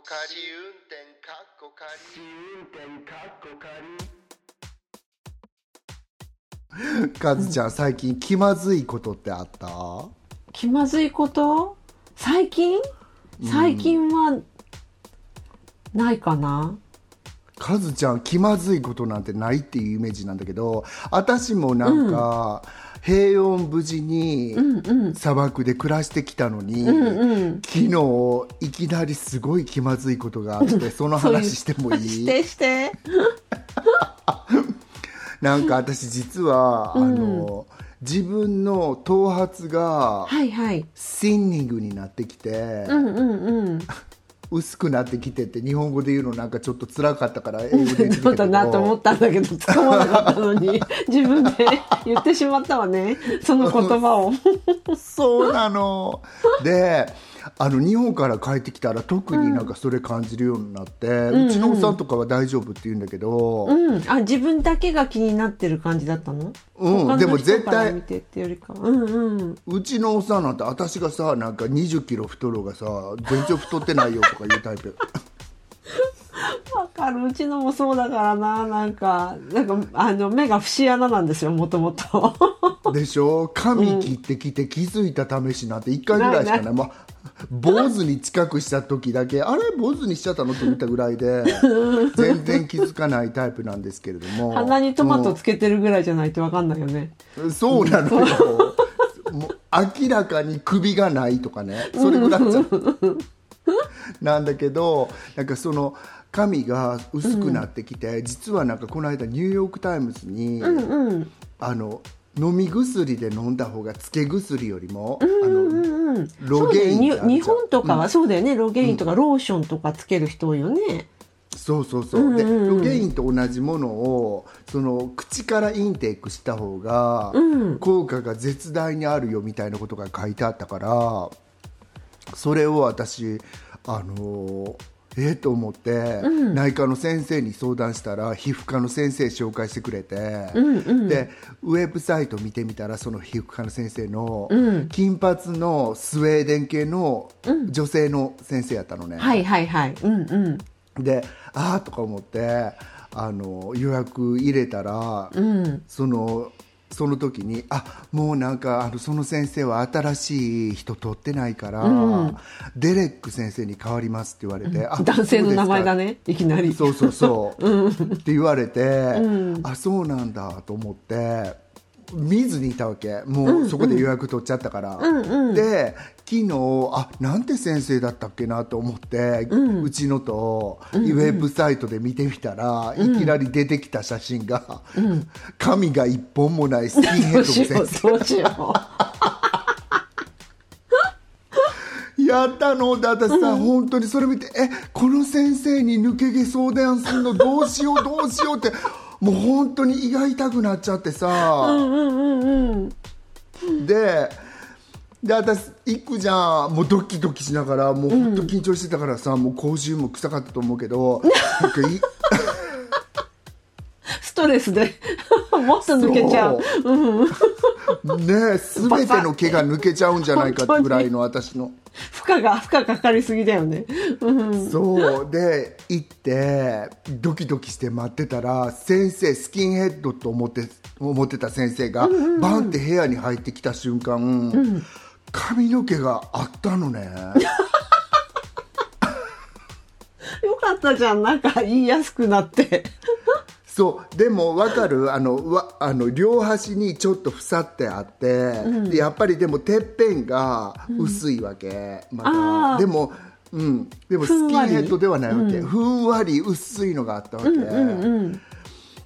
こ仮運転かっこ仮運転かっこ仮カズちゃん最近気まずいことってあった？気まずいこと？最近？最近はないかな、カズちゃん気まずいことなんてないっていうイメージなんだけど私もなんか、平穏無事に砂漠で暮らしてきたのに、昨日いきなりすごい気まずいことがあって その話してもいい？してして。なんか私実は、あの自分の頭髪がはいはい。シンニングになってきて、うんうんうん薄くなってきてって日本語で言うのなんかちょっと辛かったから 英語でそうだなと思ったんだけど 使わなかったのに自分で言ってしまったわねその言葉を。そうなの。であの日本から帰ってきたら特になんかそれ感じるようになって、うちのおっさんとかは大丈夫って言うんだけど、うん。あ自分だけが気になってる感じだったの？うんでも人絶対見てってよりかうんうん。うちのおっさんなんて私がさなんか2 0キロ太ろうがさ全然太ってないよとかいうタイプ。わかる。うちのもそうだからな。なんかなんかあの目が節穴なんですよもともと。でしょ？髪切ってきて気づいた試しなんて1回ぐらいしかない、ない。まあ、坊主に近くした時だけあれ坊主にしちゃったのと見たぐらいで 全然気づかないタイプなんですけれども。鼻にトマトつけてるぐらいじゃないとわかんないよね、そうなのよ。もう明らかに首がないとかね。それぐらいじゃなんだけどなんかその髪が薄くなってきて、実はなんかこの間ニューヨーク・タイムズに、あの飲み薬で飲んだ方がつけ薬よりも、あのロゲインってあるじゃん。そうだよに日本とかはそうだよね、ロゲインとかローションとかつける人多いよね、そうそうそう、でロゲインと同じものをその口から intake した方が効果が絶大にあるよみたいなことが書いてあったからそれを私あのええと思って、内科の先生に相談したら皮膚科の先生紹介してくれて、でウェブサイト見てみたらその皮膚科の先生の、金髪のスウェーデン系の女性の先生やったのね。はいはいはい。うんうん。でああとか思ってあの予約入れたら、そのその時にあもうなんかあのその先生は新しい人取ってないから、デレック先生に変わりますって言われて、あ 男性の名前だねねいきなり。そうそうそう、って言われて、あそうなんだと思って見ずにいたわけ。もうそこで予約取っちゃったから、で昨日あなんて先生だったっけなと思って、うちのと、ウェブサイトで見てみたら、いきなり出てきた写真が、髪が一本もないスキンヘッドの先生。うどうしよ やったの？で私さ、本当にそれ見てえこの先生に抜け毛相談するのどうしようどうしようってもう本当に胃が痛くなっちゃってさ、でで私行くじゃん。もうドキドキしながらもう本当緊張してたからさ、もう口臭も臭かったと思うけどなんかいうストレスで。もっと抜けちゃう。そうね全ての毛が抜けちゃうんじゃないかってぐらいの私の。負荷が負荷かかりすぎだよね。そう。で行ってドキドキして待ってたら先生スキンヘッドと思って思ってた先生が、バンって部屋に入ってきた瞬間、髪の毛があったのね。よかったじゃん。なんか言いやすくなってそうでも分かる？あのわあの両端にちょっとふさってあって、でやっぱりでもてっぺんが薄いわけ、まあだー。でもうん、でもスキンヘッドではないわけ、ふんわり薄いのがあったわけ、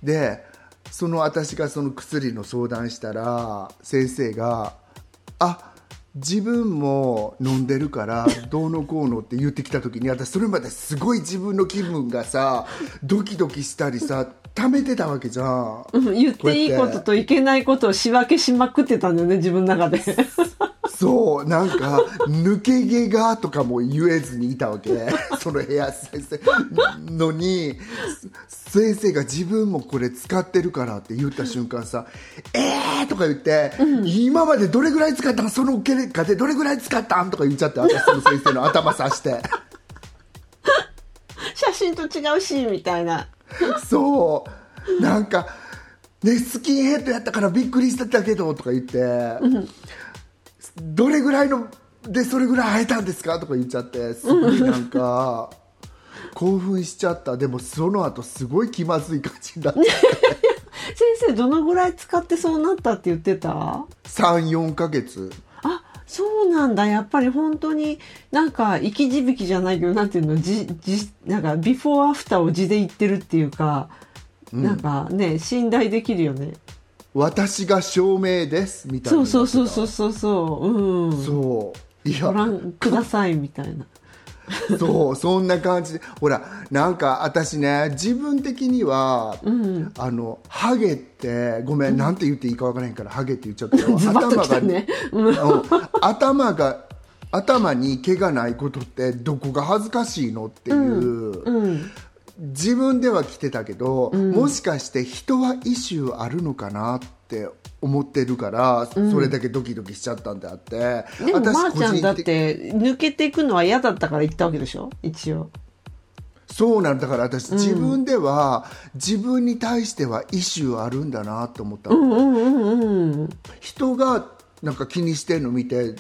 でその私がその薬の相談したら先生が「あ自分も飲んでるから どうのこうの」って言ってきた時に私それまですごい自分の気分がさドキドキしたりさ溜めてたわけじゃん。うん言っていいことといけないことを仕分けしまくってたんだよね自分の中で そうなんか抜け毛がとかも言えずにいたわけ その部屋先生のに先生が自分もこれ使ってるからって言った瞬間さ「えー!」とか言って、今までどれぐらい使ったんその結果でどれぐらい使ったん?」とか言っちゃって私その先生の頭さして。と違うしみたいな。そう。なんかねスキンヘッドやったからびっくりしてたけどとか言って、どれぐらいのでそれぐらい生えたんですか？とか言っちゃって。すごいなんか興奮しちゃった。でもその後すごい気まずい感じになって。先生どのぐらい使ってそうなったって言ってた？34ヶ月あそうなんだ。やっぱり本当になんか生き字引じゃないけどなんていうのじじなんかビフォーアフターを字で言ってるっていうか、なんかね信頼できるよね。私が証明ですみたいなそうそうそうそうそうそう。うん。そう。いや。ご覧くださいみたいな そうそんな感じで。ほらなんか私ね自分的には、あのハゲってごめん、なんて言っていいか分からへんからハゲって言っちゃったけどズバッときたね。うん。うん。頭が頭に毛がないことってどこが恥ずかしいのっていう、うん。自分では来てたけど、もしかして人はイシューあるのかなって思ってるから、それだけドキドキしちゃったんであってでもまーちゃんだっ的て抜けていくのは嫌だったから言ったわけでしょ？一応。そうなんだから私、自分では自分に対してはイシューあるんだなと思ったの、うんうんうんうん。人がなんか気にしてるの見て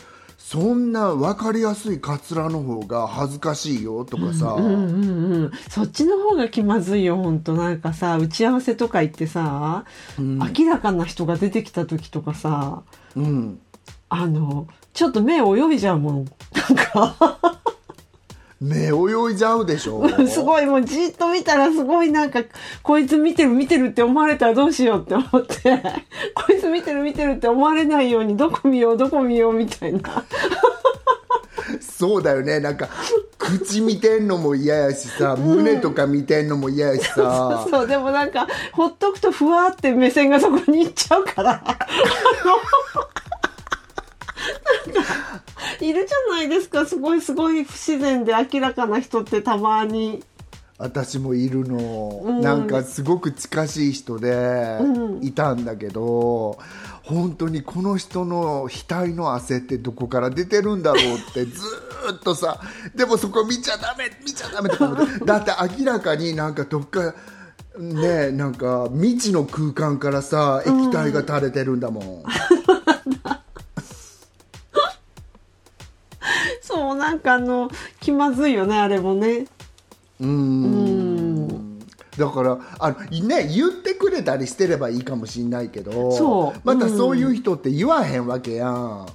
そんな分かりやすいカツラの方が恥ずかしいよとかさ、うんうんうんそっちの方が気まずいよ。本当なんかさ打ち合わせとか行ってさ、明らかな人が出てきた時とかさうん、あのちょっと目泳いじゃうもんなんか目泳いじゃうでしょ。すごいもうじっと見たらすごいなんかこいつ見てる見てるって思われたらどうしようって思って。こいつ見てる見てるって思われないようにどこ見ようどこ見ようみたいな。そうだよね。なんか口見てんのも嫌やしさ、胸とか見てんのも嫌やしさ。そうでもなんかほっとくとふわって目線がそこに行っちゃうから。あのいるじゃないですか。すごいすごい不自然で明らかな人ってたまに。私もいるの、ん。なんかすごく近しい人でいたんだけど、本当にこの人の額の汗ってどこから出てるんだろうって ずーっとさでもそこ見ちゃダメ見ちゃダメとか思って。だって明らかになんかどっかねなんか未知の空間からさ液体が垂れてるんだもん、そうなんかあの気まずいよねあれもね。うーん。だからあの、ね、言ってくれたりしてればいいかもしんないけどそう。またそういう人って言わへんわけやん。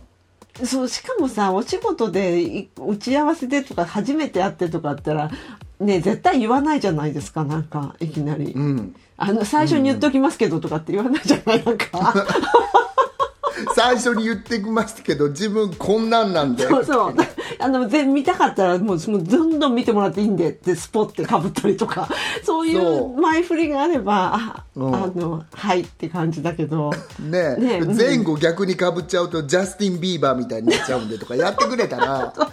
そうしかもさお仕事でい打ち合わせでとか初めて会ってとかあったらね絶対言わないじゃないですかなんかいきなり、うん、あの最初に言っときますけどとかって言わないじゃないなんか。最初に言ってきましたけど自分こんなんなんで。そうそうあの全見たかったらもうそのどんどん見てもらっていいんでってスポッてかぶったりとか そういそう。う前振りがあればあ,、うん。あのはいって感じだけど。ねねうん。前後逆にかぶっちゃうとジャスティン・ビーバーみたいになっちゃうんでとか やってくれたら。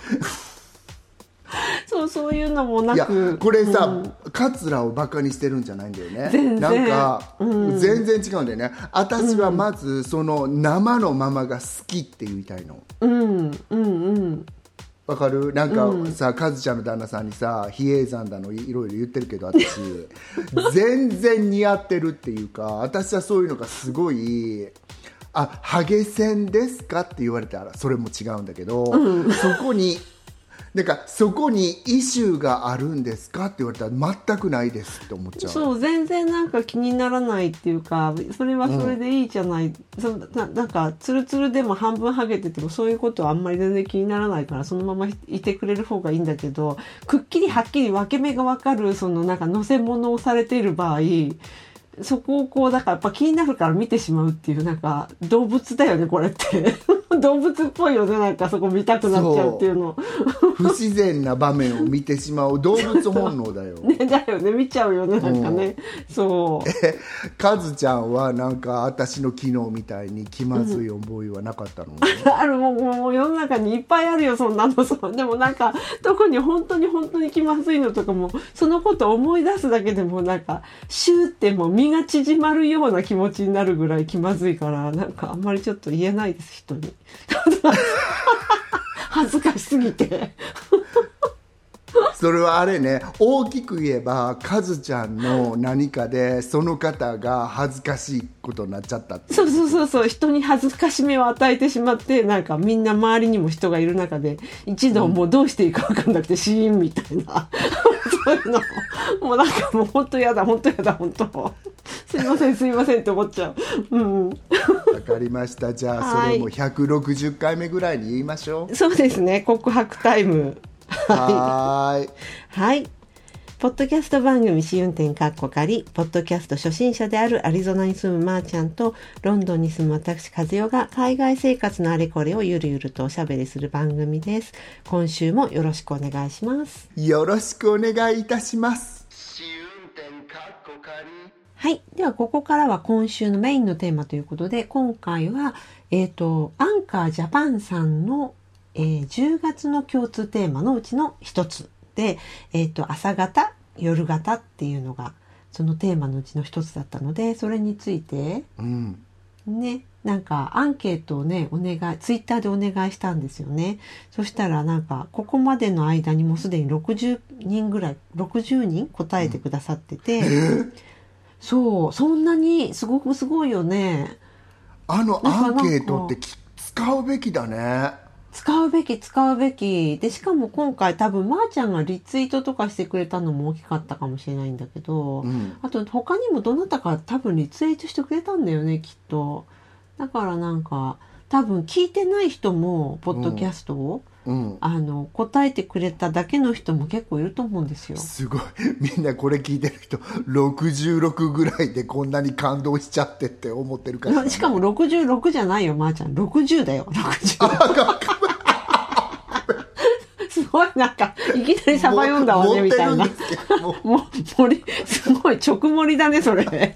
そうそういうのもないやくこれさ、うん。桂をバカにしてるんじゃないんだよね。全然。なんか、全然違うんだよね。私はまずその生のままが好きって言いたいの。うんうんうんわかる？なんかさ、カズちゃんの旦那さんにさ比叡山だのいいろいろ言ってるけど私。全然似合ってるっていうか私はそういうのがすごいあハゲ線ですか？って言われたらそれも違うんだけど、そこになんかそこにイシューがあるんですかって言われたら全くないですって思っちゃう。そう全然なんか気にならないっていうかそれはそれでいいじゃない、そのななんかツルツルでも半分ハゲててもそういうことはあんまり全然気にならないからそのままいてくれる方がいいんだけどくっきりはっきり分け目が分かるそのなんか乗せ物をされている場合そこをこうだからやっぱ気になるから見てしまうっていうなんか動物だよねこれって。動物っぽいよねなんかそこ見たくなっちゃうっていうの。不自然な場面を見てしまう動物本能だよ。ねだよね見ちゃうよねなんかね、そう。カズちゃんはなんか私の昨日みたいに気まずい思いはなかったの、あるもうもう世の中にいっぱいあるよそんなの。そうでもなんか特に本当に本当に気まずいのとかもそのこと思い出すだけでもなんかシューってもう身が縮まるような気持ちになるぐらい気まずいからなんかあんまりちょっと言えないです人に。恥ずかしすぎて。それはあれね大きく言えばカズちゃんの何かでその方が恥ずかしいことになっちゃったってそうそうそうそう人に恥ずかしめを与えてしまってなんかみんな周りにも人がいる中で一度もうどうしていいか分かんなくてシーンみたいな。そういうのもうなんかもう本当やだ本当やだ本当すいませんすいませんって思っちゃう。うんわかりました。じゃあはい。それも160回目ぐらいに言いましょう。そうですね。告白タイムはーいはい。ポッドキャスト番組試運転かっこ仮、ポッドキャスト初心者であるアリゾナに住むまーちゃんと、ロンドンに住む私和代が海外生活のあれこれをゆるゆるとおしゃべりする番組です。今週もよろしくお願いします。よろしくお願いいたします試運転かっこ仮はい。では、ここからは今週のメインのテーマということで、今回は、えっ、と、アンカージャパンさんの、えー10月の共通テーマのうちの一つ。で、えっ、と、朝方、夜型っていうのが、そのテーマのうちの一つだったので、それについて、うん。ね、なんかアンケートをね、お願い、ツイッターでお願いしたんですよね。そしたらなんか、ここまでの間にもうすでに60人ぐらい、60人答えてくださってて、そう、そんなにすごくすごいよね。あのアンケートってき使うべきだね使うべき使うべき。で、しかも今回多分まーちゃんがリツイートとかしてくれたのも大きかったかもしれないんだけど、うんあと他にもどなたか多分リツイートしてくれたんだよね、きっと。だからなんか、多分聞いてない人も、ポッドキャストを、うんあの、答えてくれただけの人も結構いると思うんですよ。すごいみんなこれ聞いてる人66ぐらいでこんなに感動しちゃってって思ってるからしかも66じゃないよ、まー、ちゃん。60だよ、60。ごいなんか、いきなりサバ読んだわね、みたいな。もう、盛り、すごい直盛りだね、それ。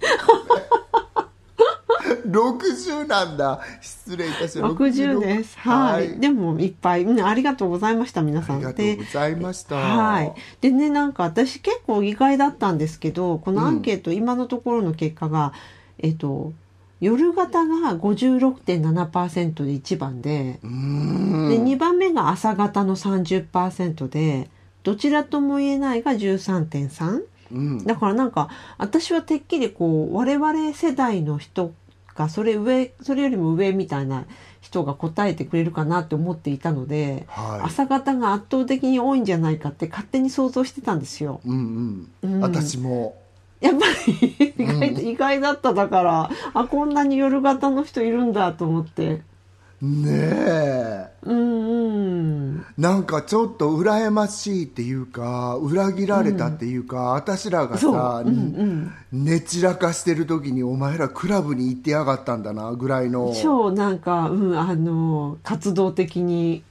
60なんだ失礼いたしました60です。はい。でも、いっぱい、うん、ありがとうございました、皆さん。ありがとうございましたはい。でね、なんか私結構意外だったんですけど、このアンケート、今のところの結果が、えっと、夜型が56.7%で1番で、で2番目が朝型の30%でどちらとも言えないが13.3うん。だからなんか私はてっきりこう我々世代の人がそれ上それよりも上みたいな人が答えてくれるかなって思っていたので、はい。朝型が圧倒的に多いんじゃないかって勝手に想像してたんですよ。うんうん、うん。私もやっぱり意外,、意外だっただからあこんなに夜型の人いるんだと思って。ねえ。うんうん。なんかちょっと羨ましいっていうか裏切られたっていうか、私らがさ、うんうん。ねちらかしてる時にお前らクラブに行ってやがったんだなぐらいの。超なんか、うん、あの活動的に。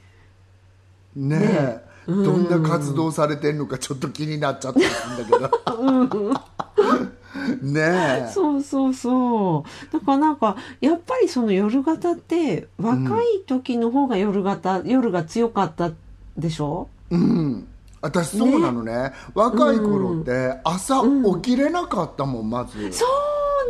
ねえ、ねどんな活動されてんのかちょっと気になっちゃったんだけど。ねえ。そうそうそう。だからなんかやっぱりその夜型って若い時の方が夜型、夜が強かったでしょ？うん。私そうなのね。若い頃って朝起きれなかったもんまず、そう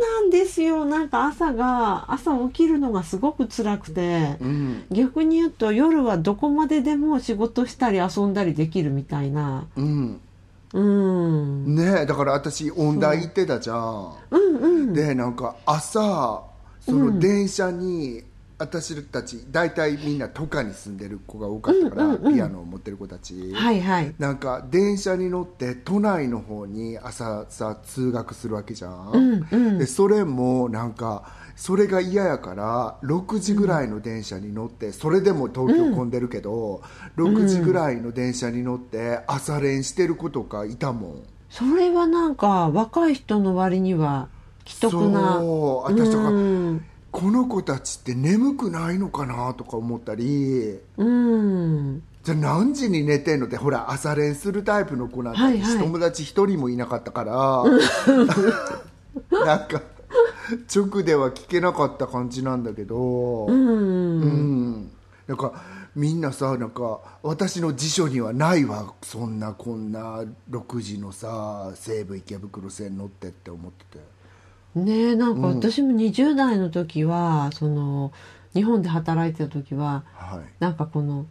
なんですよ。なんか朝が朝起きるのがすごく辛くて、うん。逆に言うと夜はどこまででも仕事したり遊んだりできるみたいな。うん。うん。ねえだから私音大行ってたじゃん。う。んうん。でなんか朝その電車に、私たち大体みんな都会に住んでる子が多かったから、うんうんうん。ピアノを持ってる子たち、はいはい。なんか電車に乗って都内の方に朝さ通学するわけじゃん、うんうん。でそれもなんかそれが嫌やから6時ぐらいの電車に乗って、それでも東京混んでるけど、6時ぐらいの電車に乗って朝練してる子とかいたもん。それはなんか若い人の割には既得な。そう私とか、うんこの子たちって眠くないのかなとか思ったり。うん。じゃあ何時に寝てんのってほら朝練するタイプの子なんて、はいはい。友達一人もいなかったから。なんか直では聞けなかった感じなんだけど。うん。うん。なんかみんなさなんか私の辞書にはないわ。そんなこんな6時のさ西武池袋線乗ってって思っててねえなんか私も20代の時は、その日本で働いてた時ははい。なんかこの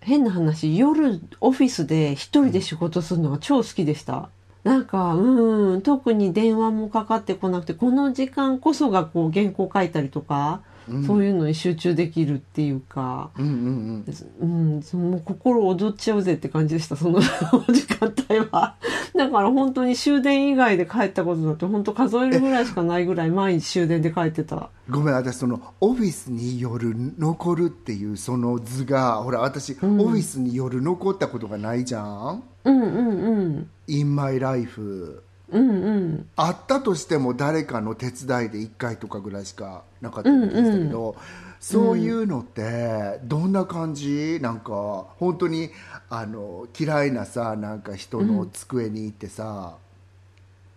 変な話夜オフィスで一人で仕事するのが超好きでした。なんか、うん、特に電話もかかってこなくて、この時間こそがこう原稿書いたりとか、そういうのに集中できるっていうか、うんうんうん、その心躍っちゃうぜって感じでした、その 時間帯は。だから本当に終電以外で帰ったことなんて本当数えるぐらいしかないぐらい毎日終電で帰ってた。ごめん私そのオフィスに夜残るっていうその図がほら私、オフィスに夜残ったことがないじゃんうんうんうん。「in my life うんうん。」あったとしても誰かの手伝いで1回とかぐらいしかなかったみたいでしたけど、そういうのってどんな感じ？なんか本当にあの嫌いなさなんか人の机に行ってさ、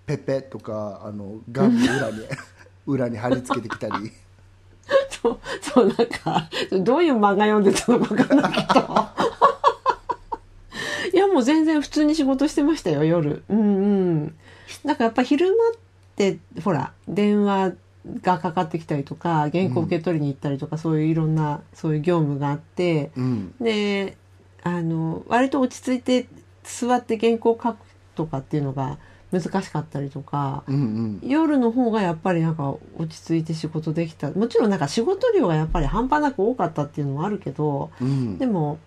ペッペとかあのガム裏に 裏に貼り付けてきたり。そう、そう、なんか、どういう漫画読んでたのかわかんないけど。いや、もう全然普通に仕事してましたよ、夜。うんうん。なんかやっぱ昼間って、ほら、電話がかかってきたりとか、原稿受け取りに行ったりとか、そういういろんな、そういう業務があって、うん。で、あの、割と落ち着いて座って原稿書くとかっていうのが難しかったりとか、うんうん。夜の方がやっぱりなんか落ち着いて仕事できた。もちろんなんか仕事量がやっぱり半端なく多かったっていうのもあるけどうん。でも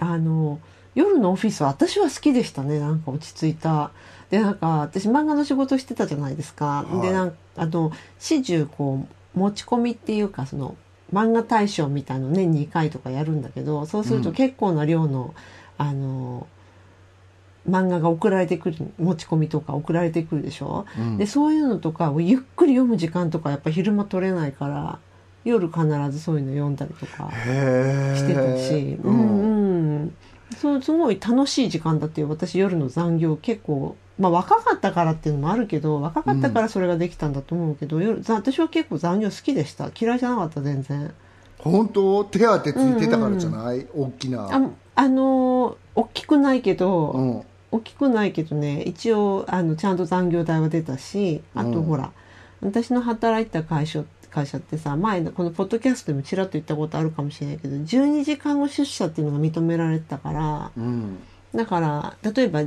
あの夜のオフィスは私は好きでしたね。なんか落ち着いた。でなんか私漫画の仕事してたじゃないですか、はい。でなんあの始終こう持ち込みっていうかその漫画大賞みたいの年に2回とかやるんだけどそうすると結構な量の、あの漫画が送られてくる持ち込みとか送られてくるでしょ、うん。でそういうのとかをゆっくり読む時間とかやっぱ昼間取れないから夜必ずそういうの読んだりとかしてたし、うんうんそうすごい楽しい時間だっていう私夜の残業結構まあ若かったからっていうのもあるけど若かったからそれができたんだと思うけど、夜ざ私は結構残業好きでした。嫌いじゃなかった全然。本当？手当てついてたからじゃない、大きな。ああのー大きくないけど、うん。大きくないけどね一応あのちゃんと残業代は出たしあとうん。ほら、私の働いてた会社会社ってさ前このポッドキャストでもちらっと言ったことあるかもしれないけど12時間後出社っていうのが認められてたからうん。だから例えば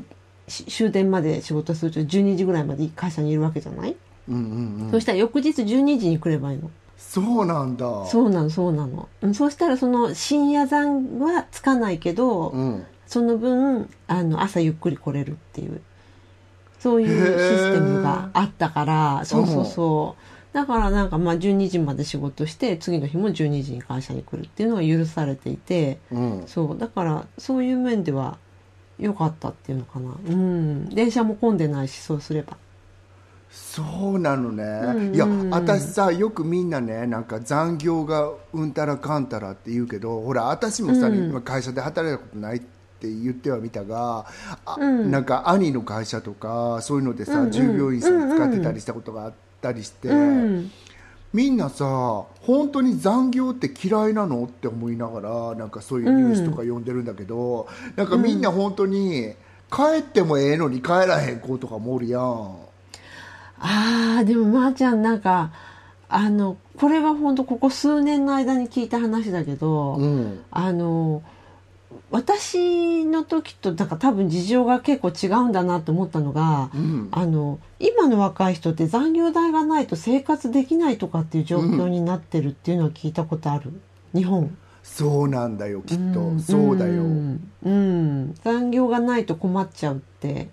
し終電まで仕事すると12時ぐらいまで会社にいるわけじゃない、うんうんうん。そしたら翌日12時に来ればいいの。そうなんだ。そうなのそうなの。うんそうしたらその深夜残はつかないけど、うん。その分あの朝ゆっくり来れるっていう。そういうシステムがあったからそうそうそうだからなんかまあ12時まで仕事して次の日も12時に会社に来るっていうのが許されていてうん。そう。だからそういう面では良かったっていうのかな。うん。電車も混んでないしそうすれば。そうなのね、うんいやうん。私さよくみんなねなんか残業がうんたらかんたらって言うけどほら私もさ、うん。今会社で働いたことないって言ってはみたがあ、うん。なんか兄の会社とかそういうのでさ、うんうん。従業員さん使ってたりしたことがあったりして、うん。みんなさ本当に残業って嫌いなの？って思いながらなんかそういうニュースとか読んでるんだけど、なんかみんな本当に帰ってもええのに帰らへん子とかもおるやん。あーでもまーちゃんなんかあのこれは本当ここ数年の間に聞いた話だけど、うん。あの私の時となんか多分事情が結構違うんだなと思ったのが、うん。あの今の若い人って残業代がないと生活できないとかっていう状況になってるっていうのを聞いたことある、日本。そうなんだよきっと、ん。そうだよ、うん、うん。残業がないと困っちゃうって。うん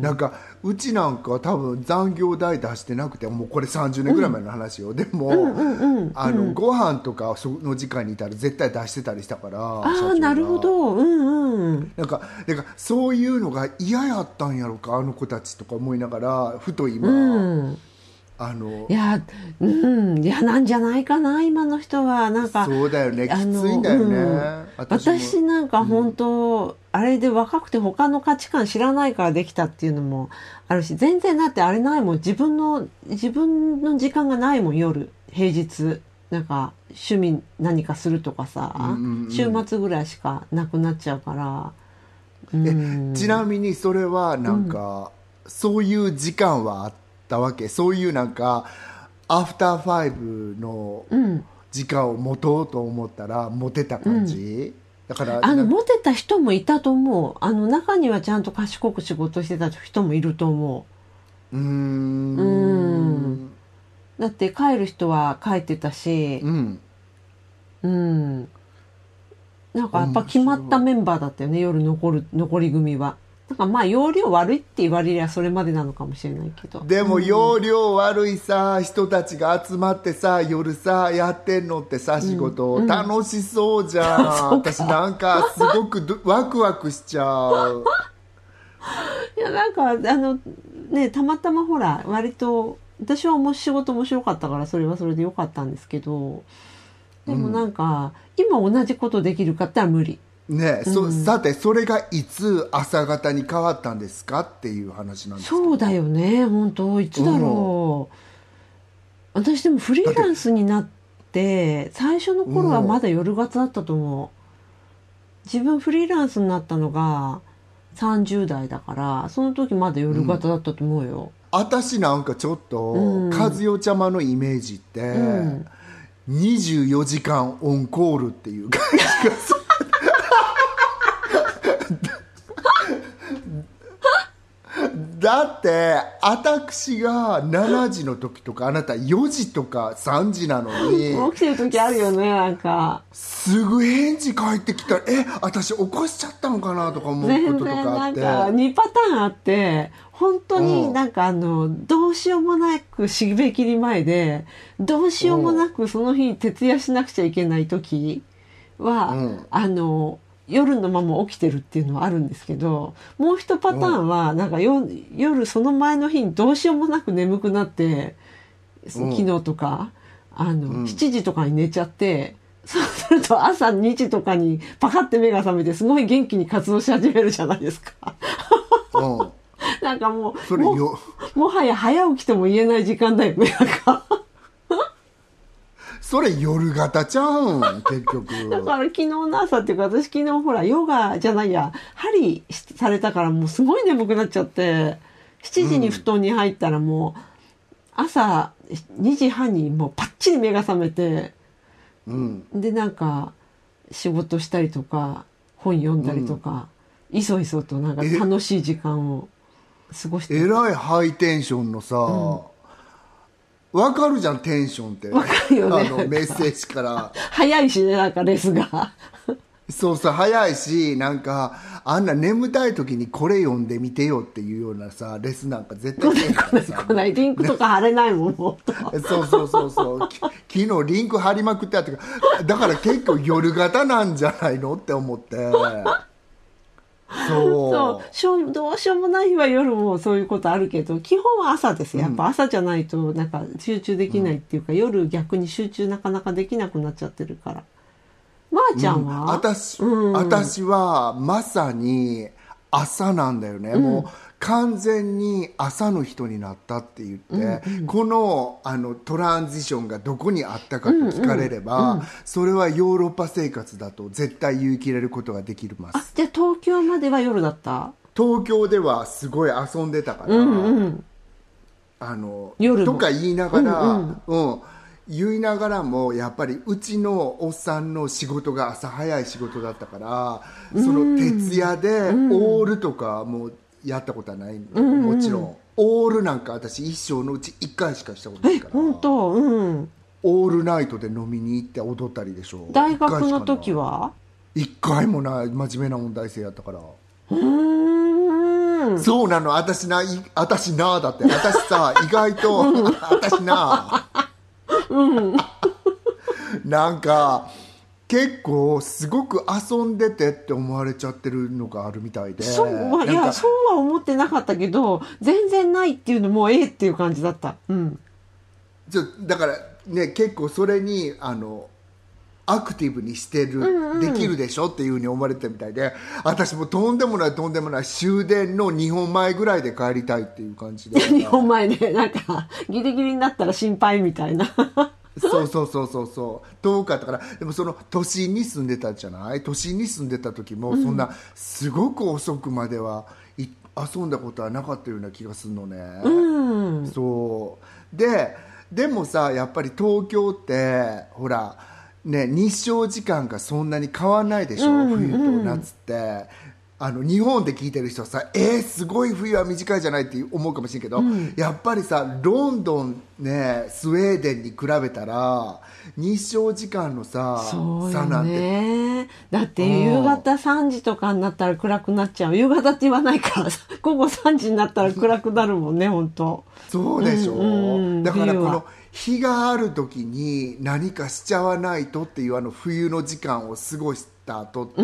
なんかうちなんか多分残業代出してなくてもうこれ30年ぐらい前の話よ、でも、あのご飯とかその時間にいたら絶対出してたりしたからああなるほど。うんうん。なんかなんかそういうのが嫌やったんやろかあの子たちとか思いながらふと今、うんあのいやうん嫌なんじゃないかな今の人は。なんかそうだよね。きついんだよね、うん。私なんか本当、あれで若くて他の価値観知らないからできたっていうのもあるし全然だってあれないもん。自分の自分の時間がないもん夜。平日。なんか趣味何かするとかさ、うんうんうん。週末ぐらいしかなくなっちゃうから、えうん。ちなみにそれはなんか、そういう時間はあった？わけそういうなんかアフターファイブのうん時間を持とうと思ったら持てた感じ、だからあの、モテた人もいたと思う。あの、中にはちゃんと賢く仕事してた人もいると思うーんうんう。だって帰る人は帰ってたし、うんうん。なんかやっぱ決まったメンバーだったよね、夜残る、残り組は。なんかまあ、容量悪いって言われりゃそれまでなのかもしれないけど。でも容量悪いさ人たちが集まってさ夜さやってんのってさ仕事、楽しそうじゃん。私なんかすごくどワクワクしちゃう。いや、なんか、あの、ね、たまたまほら、割と、私はもう仕事面白かったから、それはそれでよかったんですけど、でもなんか、今同じことできるかって言ったら無理。ねそさてそれがいつ朝方に変わったんですかっていう話なんですそうだよね、本当いつだろう。私でもフリーランスになって、最初の頃はまだ夜型だったと思う。自分フリーランスになったのが30代だから、その時まだ夜型だったと思うよ。私なんかちょっと、うん。和代ちゃまのイメージって、ん。24時間オンコールっていう感じがするだって私が7時の時とかあなた4時とか3時なのに起きてる時あるよね、なんか。すぐ返事返ってきた。らえ私起こしちゃったのかなとか思う全ことと然かあって。なんか2パターンあって本当になんかあのどうしようもなく締め切り前でどうしようもなくその日徹夜しなくちゃいけない時は、うん。あの夜のまま起きてるっていうのはあるんですけどもう一パターンはなんかよ夜その前の日にどうしようもなく眠くなってうん。昨日とかあの、うん。7時とかに寝ちゃってそうすると朝2時とかにパカって目が覚めてすごい元気に活動し始めるじゃないですか。うん。なんかもう、もはや早起きとも言えない時間だよね、なんか。それ夜型ちゃうん 結局。だから昨日の朝っていうか、私昨日ほら、ヨガじゃないや、針されたからもうすごい眠くなっちゃって、7時に布団に入ったらもう、朝2時半にもうパッチリ目が覚めて、うん。でなんか仕事したりとか本読んだりとか、いそいそとなんかえ楽しい時間を過ごして。えらいハイテンションのさ、わかるじゃんテンションって。わかるよね。あのメッセージから。早いしねなんかレスが。そうそう早いしなんかあんな眠たい時にこれ読んでみてよっていうようなさレスなんか絶対ないからさ。来ない。リンクとか貼れないもんもっと。そうそうそうそう。き昨日リンク貼りまくってあったからだから結構夜型なんじゃないのって思ってそう。そう。しょうどうしようもない日は夜もそういうことあるけど基本は朝ですやっぱ朝じゃないとなんか集中できないっていうか、夜逆に集中なかなかできなくなっちゃってるから。まー、ちゃんは、私,、うん。私はまさに朝なんだよね、もう完全に朝の人になったって言って、このあのトランジションがどこにあったかと聞かれれば、それはヨーロッパ生活だと絶対言い切れることができまあすじゃあ東京までは夜だった？東京ではすごい遊んでたから、うんうんあの夜も。とか言いながら、ううん。ん。言いながらもやっぱりうちのおっさんの仕事が朝早い仕事だったからその徹夜でオールとかもやったことはない、もちろん。オールなんか私一生のうち1回しかしたことないえから。本当？うん。オールナイトで飲みに行って踊ったりでしょ。大学の時は？1回もない真面目な問題生やったから。うーん。そうなの。私ない私なだって。私さ 意外と私な。なんか結構すごく遊んでてって思われちゃってるのがあるみたいでそうは、いや、そうは思ってなかったけど、全然ないっていうのもええっていう感じだった。うん。ちょだからね結構それにあのアクティブにしてる、できるでしょっていうふうに思われてたみたいで私もとんでもないとんでもない終電の2本前ぐらいで帰りたいっていう感じで 日本前で、なんか、ギリギリになったら心配みたいな。そうそうそうそうそう。遠かったから。でもその都心に住んでたじゃない？都心に住んでた時もそんなすごく遅くまではい遊んだことはなかったような気がするのね、うん。そう。ででもさやっぱり東京ってほらね、日照時間がそんなに変わらないでしょ、うん。冬と夏って。あの日本で聞いてる人はさえー、すごい冬は短いじゃないって思うかもしれんけど、やっぱりさロンドン、ね、スウェーデンに比べたら日照時間のさそうよ差なんて。ねだって夕方3時とかになったら暗くなっちゃう。夕方って言わないから 午後3時になったら暗くなるもんね本当。そうでしょ、うんうん。だからこの日がある時に何かしちゃわないとっていうあの冬の時間を過ごした後って、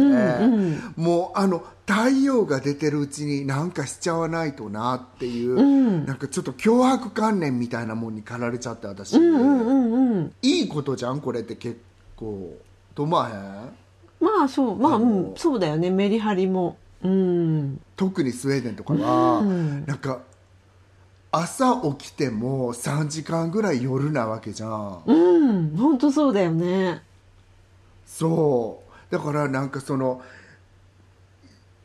もうあの太陽が出てるうちに何かしちゃわないとなっていう、なんかちょっと脅迫観念みたいなもんに駆られちゃって私、うんうんうんいいことじゃんこれって結構と思わへん？まあそうまあ、うん、そうだよね。メリハリも。うん。特にスウェーデンとかは、うん。なんか朝起きても3時間ぐらい夜なわけじゃん。うん。本当そうだよね。そうだからなんかその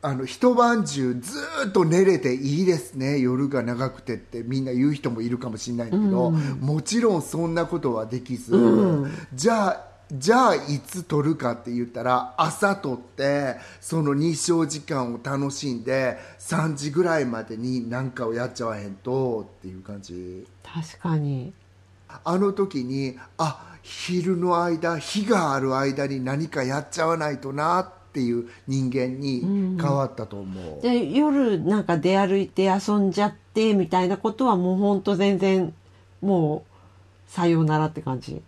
あの一晩中ずーっと寝れていいですね。夜が長くてってみんな言う人もいるかもしれないんだけど、もちろんそんなことはできず、じゃあじゃあいつ撮るかって言ったら朝撮ってその日照時間を楽しんで3時ぐらいまでに何かをやっちゃわへんとっていう感じ。確かに。あの時にあ昼の間日がある間に何かやっちゃわないとなっていう人間に変わったと思う、で夜なんか出歩いて遊んじゃってみたいなことはもうほんと全然もうさようならって感じ。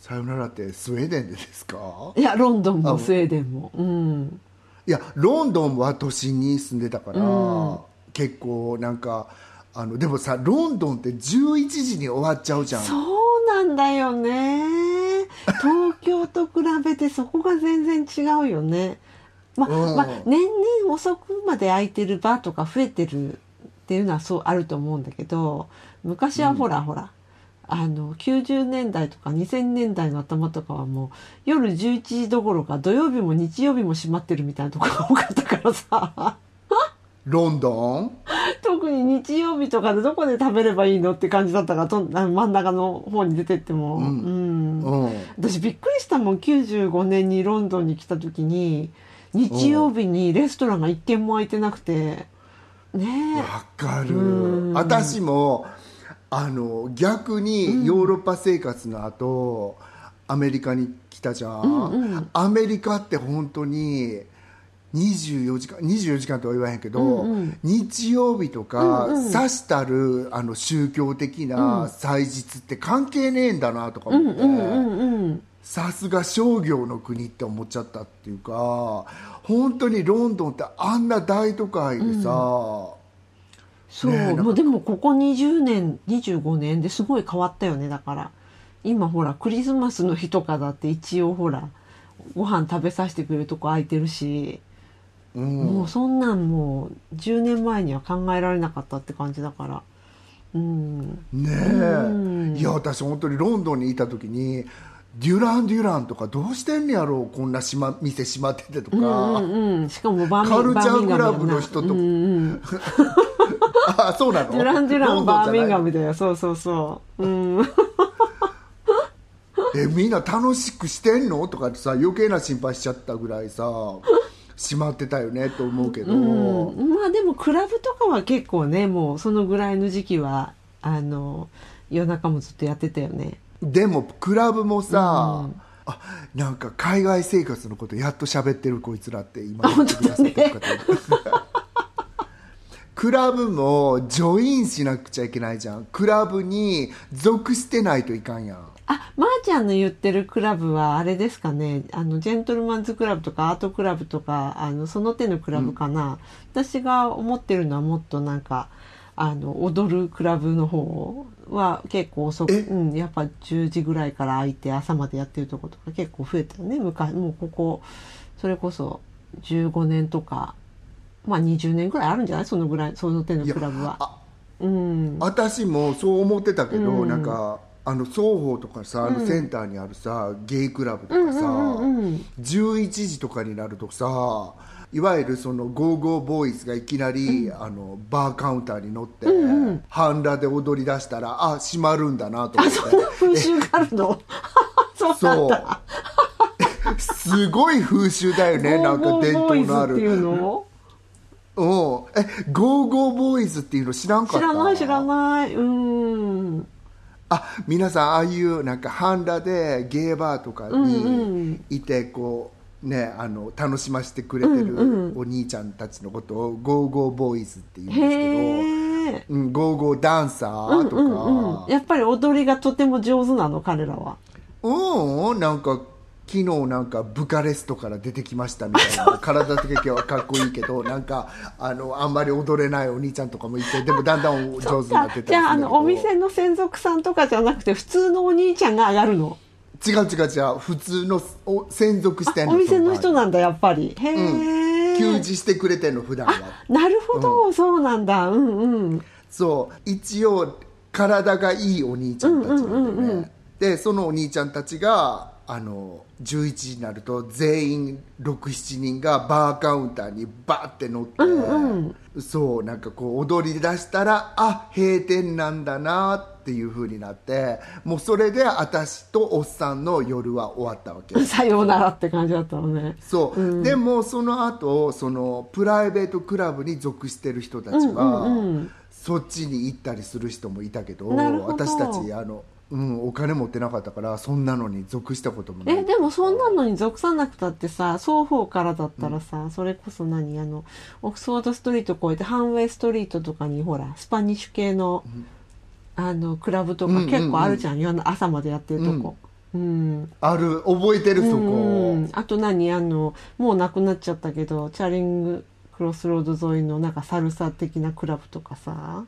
さよならってスウェーデンでですか？いやロンドンあもスウェーデンも。うん。いやロンドンは都心に住んでたから、うん。結構なんかあのでもさロンドンって11時に終わっちゃうじゃん。そうなんだよね。東京と比べてそこが全然違うよね。まうん。まあ年々遅くまで空いてるバーとか増えてるっていうのはそうあると思うんだけど昔はほら、ほらあの90年代とか2000年代の頭とかはもう夜11時どころか土曜日も日曜日も閉まってるみたいなところが多かったからさロンドン？特に日曜日とかでどこで食べればいいのって感じだったからと真ん中の方に出てっても、うん。うん。うん。私びっくりしたもん。95年にロンドンに来た時に日曜日にレストランが一軒も開いてなくて。ねわかる。うん。私もあの逆にヨーロッパ生活の後、アメリカに来たじゃん、アメリカって本当に24時間24時間とは言わへんけど、日曜日とか、さしたるあの宗教的な祭日って関係ねえんだなとか思って、うんうんさすが商業の国って思っちゃったっていうか本当にロンドンってあんな大都会でさ、そう、ねえなんか。もうでもここ20年25年ですごい変わったよねだから。今ほらクリスマスの日とかだって一応ほらご飯食べさせてくれるとこ空いてるし、うん。もうそんなんもう10年前には考えられなかったって感じだから。うん。ねえ、うん。いや私本当にロンドンにいた時にデュラン・デュランとかどうしてんねやろうこんなしま店閉まっててとか、うんうん、しかもバーミカルチャークラブの人とうんうん、あそうなの？デュラン・デュランバーミンガムムだよ。そうそうそう、うん、えみんな楽しくしてんの？とかってさ余計な心配しちゃったぐらいさ閉まってたよねと思うけど、うん。まあでもクラブとかは結構ねもうそのぐらいの時期はあの夜中もずっとやってたよね。でもクラブもさ、あなんか海外生活のことやっと喋ってるこいつらって今言ってくださってる方いるクラブもジョインしなくちゃいけないじゃん。クラブに属してないといかんやんあまー、ちゃんの言ってるクラブはあれですかね。あのジェントルマンズクラブとかアートクラブとかあのその手のクラブかな、私が思ってるのはもっとなんかあの踊るクラブの方は結構遅く、え？うん、やっぱ10時ぐらいから開いて朝までやってるとことか結構増えたよね。昔もうここそれこそ15年とかまあ20年ぐらいあるんじゃない？そのぐらいその手のクラブは。あうん、私もそう思ってたけど、うん。なんかあの双方とかさあのセンターにあるさ、ゲイクラブとかさ、うんうんうん11時とかになるとさいわゆるそのゴーゴーボーイズがいきなり、あのバーカウンターに乗って、半裸で踊り出したらあ閉まるんだなと思って。風習があるの？そうそう。すごい風習だよねなんか伝統のある。の？うん。えゴーゴーボーイズっていうの知らんかった？知らない知らない。うんあ皆さんああいうなんか半裸でゲーバーとかにいてこうねあの楽しませてくれてるお兄ちゃんたちのことをゴーゴーボーイズって言うんですけど、うん、ゴーゴーダンサーとか、うんうん、やっぱり踊りがとても上手なの彼らは。うん、なんか昨日なんかブカレストから出てきましたみたいな体的にはかっこいいけどなんかあのあんまり踊れないお兄ちゃんとかもいてでもだんだん上手になってたじゃああのお店の専属さんとかじゃなくて普通のお兄ちゃんが上がるの違う違う違う普通の。お専属してんのお店の人そなんだやっぱり。へえ、給仕してくれてんの普段は。なるほど、そうなんだ。うんうん。そう。一応体がいいお兄ちゃんたちなんでね、でそのお兄ちゃんたちがあの11時になると全員67人がバーカウンターにバーって乗って、そうなんかこう踊り出したらあ閉店なんだなっていう風になってもうそれで私とおっさんの夜は終わったわけ。さようならって感じだったのね。そう、でもその後そのプライベートクラブに属してる人たちは、そっちに行ったりする人もいたけど。私たちあの、うん、お金持ってなかったからそんなのに属したこともない。えでもそんなのに属さなくたってさ双方からだったらさ、それこそ何あのオックスフォードストリート越えてハンウェイストリートとかにほらスパニッシュ系の,、あのクラブとか結構あるじゃん,、夜の朝までやってるとこ。うん、ある。覚えてるそこ、うん。あと何あのもうなくなっちゃったけどチャーリングクロスロード沿いのなんかサルサ的なクラブとかさ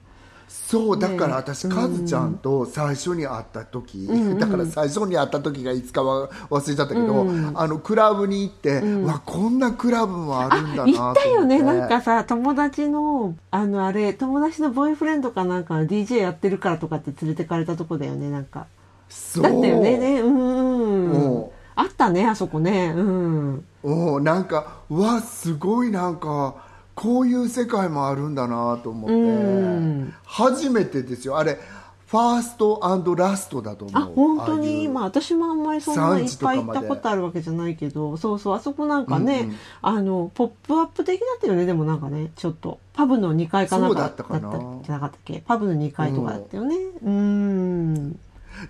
そうだからね私、カズちゃんと最初に会った時、だから最初に会った時がいつかは忘れちゃったけど、あのクラブに行って、うわこんなクラブもあるんだなと思って。行ったよねなんかさ友達のあのあれ友達のボーイフレンドかなんかが DJ やってるからとかって連れてかれたとこだよねなんか。そうだったよねねうんうんあったねあそこねうん。うんなんかうわすごいなんかこういう世界もあるんだなと思って、うん。初めてですよ。あれファーストラストだと思う。あ本当に？まあ私もあんまりそんないっぱい行ったことあるわけじゃないけどそうそう。あそこなんかね、あのポップアップ的だったよねでもなんかねちょっと。パブの2階かなんかだったじゃなかったっけ？パブの2階とかだったよね。うん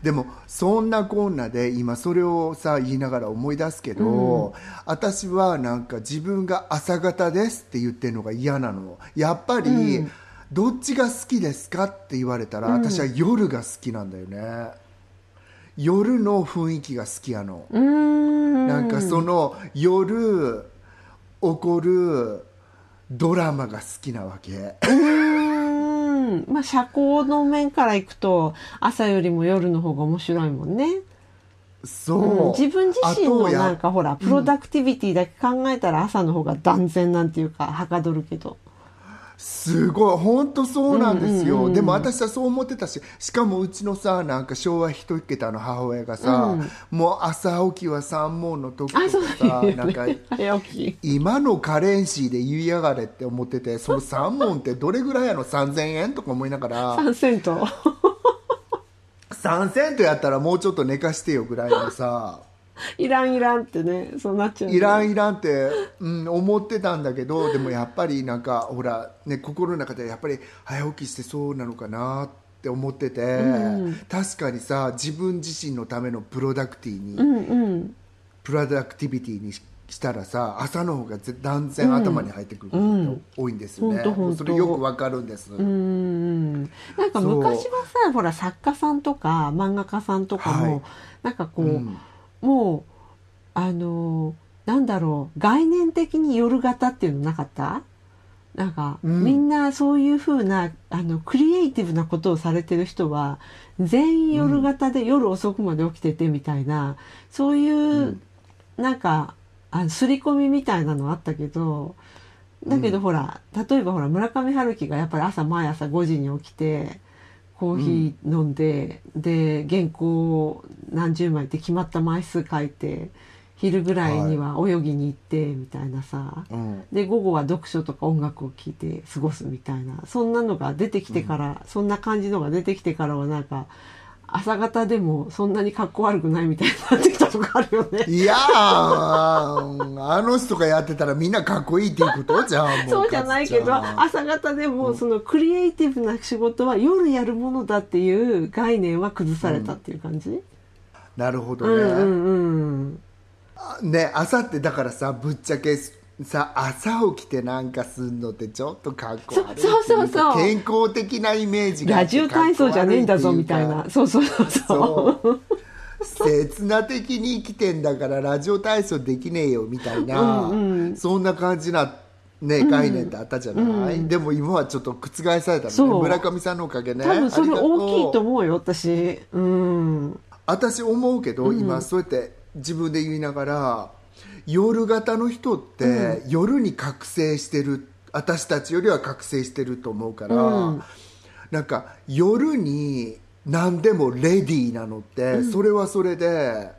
でもそんなこんなで今それをさ言いながら思い出すけど、私はなんか自分が朝方ですって言ってるのが嫌なの。やっぱり、どっちが好きですかって言われたら、私は夜が好きなんだよね。夜の雰囲気が好きやの、ん。なんかその夜起こるドラマが好きなわけまあ社交の面からいくと朝よりも夜の方が面白いもんね、そう、うん。自分自身のなんかほらプロダクティビティだけ考えたら朝の方が断然なんていうかはかどるけどすごい。本当そうなんですよ、でも私はそう思ってたししかもうちのさなんか昭和一桁の母親がさ、もう朝起きは三問の時とかさだよなんか今のカレンシーで言いやがれって思っててその三問ってどれぐらいやの？3000円とか思いながら。3セント3セントやったらもうちょっと寝かしてよぐらいのさ いらんいらんってねそうなっちゃうね。いらんいらんって、うん、思ってたんだけどでもやっぱりなんかほら、ね、心の中でやっぱり早起きしてそうなのかなって思ってて、確かにさ自分自身のためのプロダクティに、うんうん。プロダクティビティにししたらさ朝の方がぜ断然頭に入ってくることが多いんですよね、ほんとほんと。それよくわかるんです、うーんなんか昔はさほら作家さんとか漫画家さんとかも、はい。なんかこう、うんもうあのなんだろう概念的に夜型っていうのなかった？なんか、うん。みんなそういうふうなあのクリエイティブなことをされてる人は全員夜型で夜遅くまで起きててみたいな、そういう、なんかあの刷り込みみたいなのあったけどだけどほら、例えばほら村上春樹がやっぱり朝毎朝5時に起きてコーヒー飲んで、で原稿を何十枚って決まった枚数書いて昼ぐらいには泳ぎに行ってみたいなさ、うん。で午後は読書とか音楽を聴いて過ごすみたいな。そんなのが出てきてから、そんな感じのが出てきてからはなんか朝方でもそんなに格好悪くないみたいになってきたとかあるよね。いやーあの人がやってたらみんなかっこいいっていうことじゃんもそうじゃないけど、朝方でもそのクリエイティブな仕事は夜やるものだっていう概念は崩されたっていう感じ、なるほどね、うん、うんうん。あね朝ってだからさぶっちゃけさ朝起きてなんかすんのってちょっとかっこ悪いそうそうそう健康的なイメージがラジオ体操じゃねえんだぞみたいな。そうそうそうそう。そう。刹那的に生きてんだからラジオ体操できねえよみたいな、そんな感じな、ね、概念ってあったじゃない、でも今はちょっと覆されたのね。村上さんのおかげね。多分それ大きいと思うよ私。うん。私思うけど、今そうやって自分で言いながら夜型の人って、夜に覚醒してる私たちよりは覚醒してると思うから、うん。なんか夜に何でもレディーなのって、それはそれで